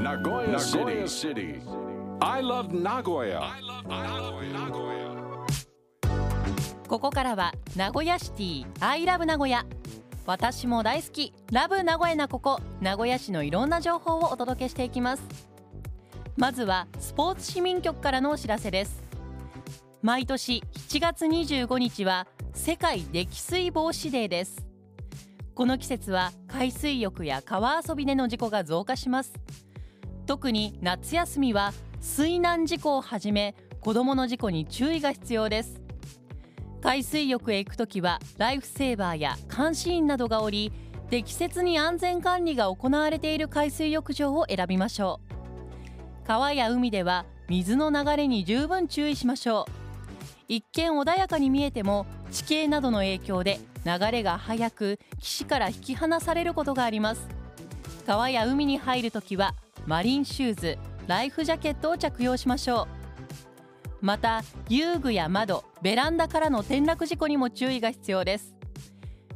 Nagoya City. I love Nagoya. ここからは名古屋シティ I love 名古屋私も大好き。ラブ名古屋なここ。名古屋市のいろんな情報をお届けしていきます。まずはスポーツ市民局からのお知らせです。毎年7月25日は世界溺水防止デーです。この季節は海水浴や川遊びでの事故が増加します特に夏休みは水難事故をはじめ子どもの事故に注意が必要です。海水浴へ行くときはライフセーバーや監視員などがおり適切に安全管理が行われている海水浴場を選びましょう。川や海では水の流れに十分注意しましょう。一見穏やかに見えても地形などの影響で流れが速く岸から引き離されることがあります。川や海に入るときはマリンシューズライフジャケットを着用しましょう。また遊具や窓ベランダからの転落事故にも注意が必要です。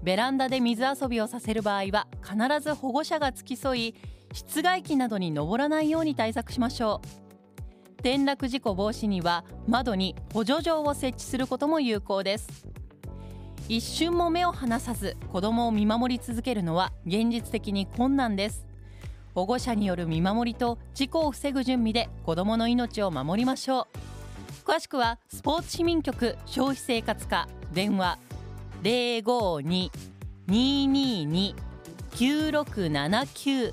ベランダで水遊びをさせる場合は必ず保護者が付き添い室外機などに登らないように対策しましょう。転落事故防止には窓に補助錠を設置することも有効です。一瞬も目を離さず子供を見守り続けるのは現実的に困難です。保護者による見守りと事故を防ぐ準備で子どもの命を守りましょう。詳しくはスポーツ市民局消費生活課。電話052-222-9679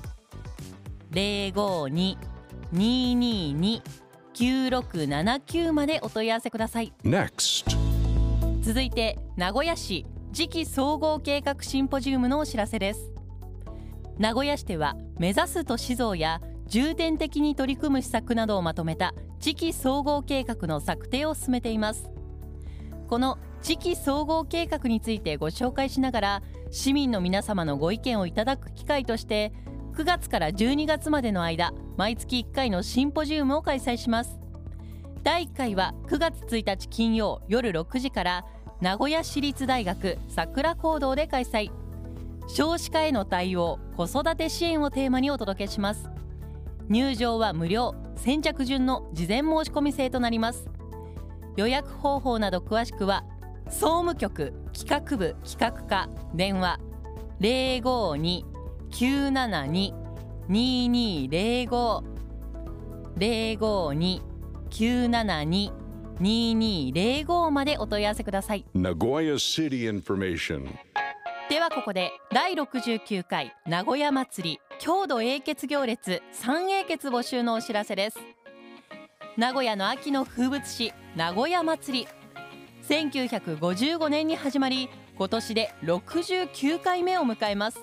052-222-9679までお問い合わせください。Next. 続いて名古屋市次期総合計画シンポジウムのお知らせです名古屋市では目指す都市像や重点的に取り組む施策などをまとめた次期総合計画の策定を進めています。この次期総合計画についてご紹介しながら市民の皆様のご意見をいただく機会として9月から12月までの間毎月1回のシンポジウムを開催します。第1回は9月1日金曜夜6時から名古屋市立大学桜講堂で開催。少子化への対応子育て支援をテーマにお届けします。入場は無料先着順の事前申し込み制となります。予約方法など詳しくは総務局企画部企画課電話052-972-2205 052-972-2205までお問い合わせください。Nagoya City Information. ではここで第69回名古屋祭り郷土英傑行列三英傑募集のお知らせです。名古屋の秋の風物詩名古屋祭り。1955年に始まり今年で69回目を迎えます。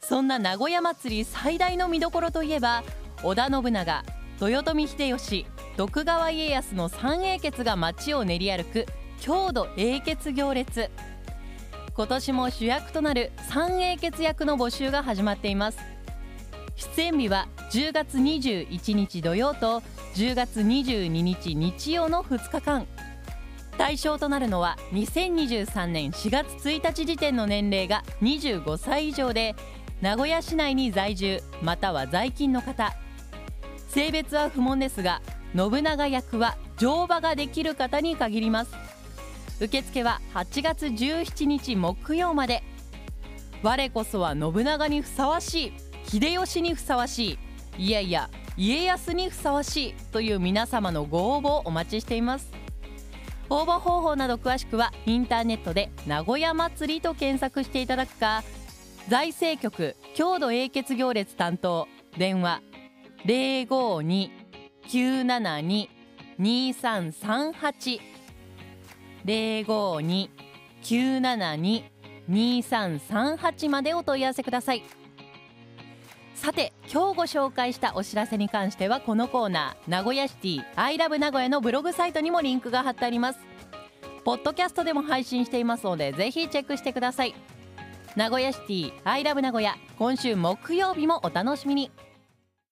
そんな名古屋祭り最大の見どころといえば織田信長豊臣秀吉徳川家康の三英傑が街を練り歩く郷土英傑行列。今年も主役となる三英傑役の募集が始まっています。出演日は10月21日土曜と10月22日日曜の2日間。対象となるのは2023年4月1日時点の年齢が25歳以上で名古屋市内に在住または在勤の方。性別は不問ですが信長役は乗馬ができる方に限ります。受付は8月17日木曜まで。我こそは信長にふさわしい秀吉にふさわしいいやいや家康にふさわしいという皆様のご応募をお待ちしています。応募方法など詳しくはインターネットで名古屋祭りと検索していただくか財政局郷土英傑行列担当電話052-972-2338 052-972-2338までお問い合わせください。さて今日ご紹介したお知らせに関してはこのコーナー名古屋シティアイラブ名古屋のブログサイトにもリンクが貼ってあります。ポッドキャストでも配信していますのでぜひチェックしてください。名古屋シティアイラブ名古屋今週木曜日もお楽しみに。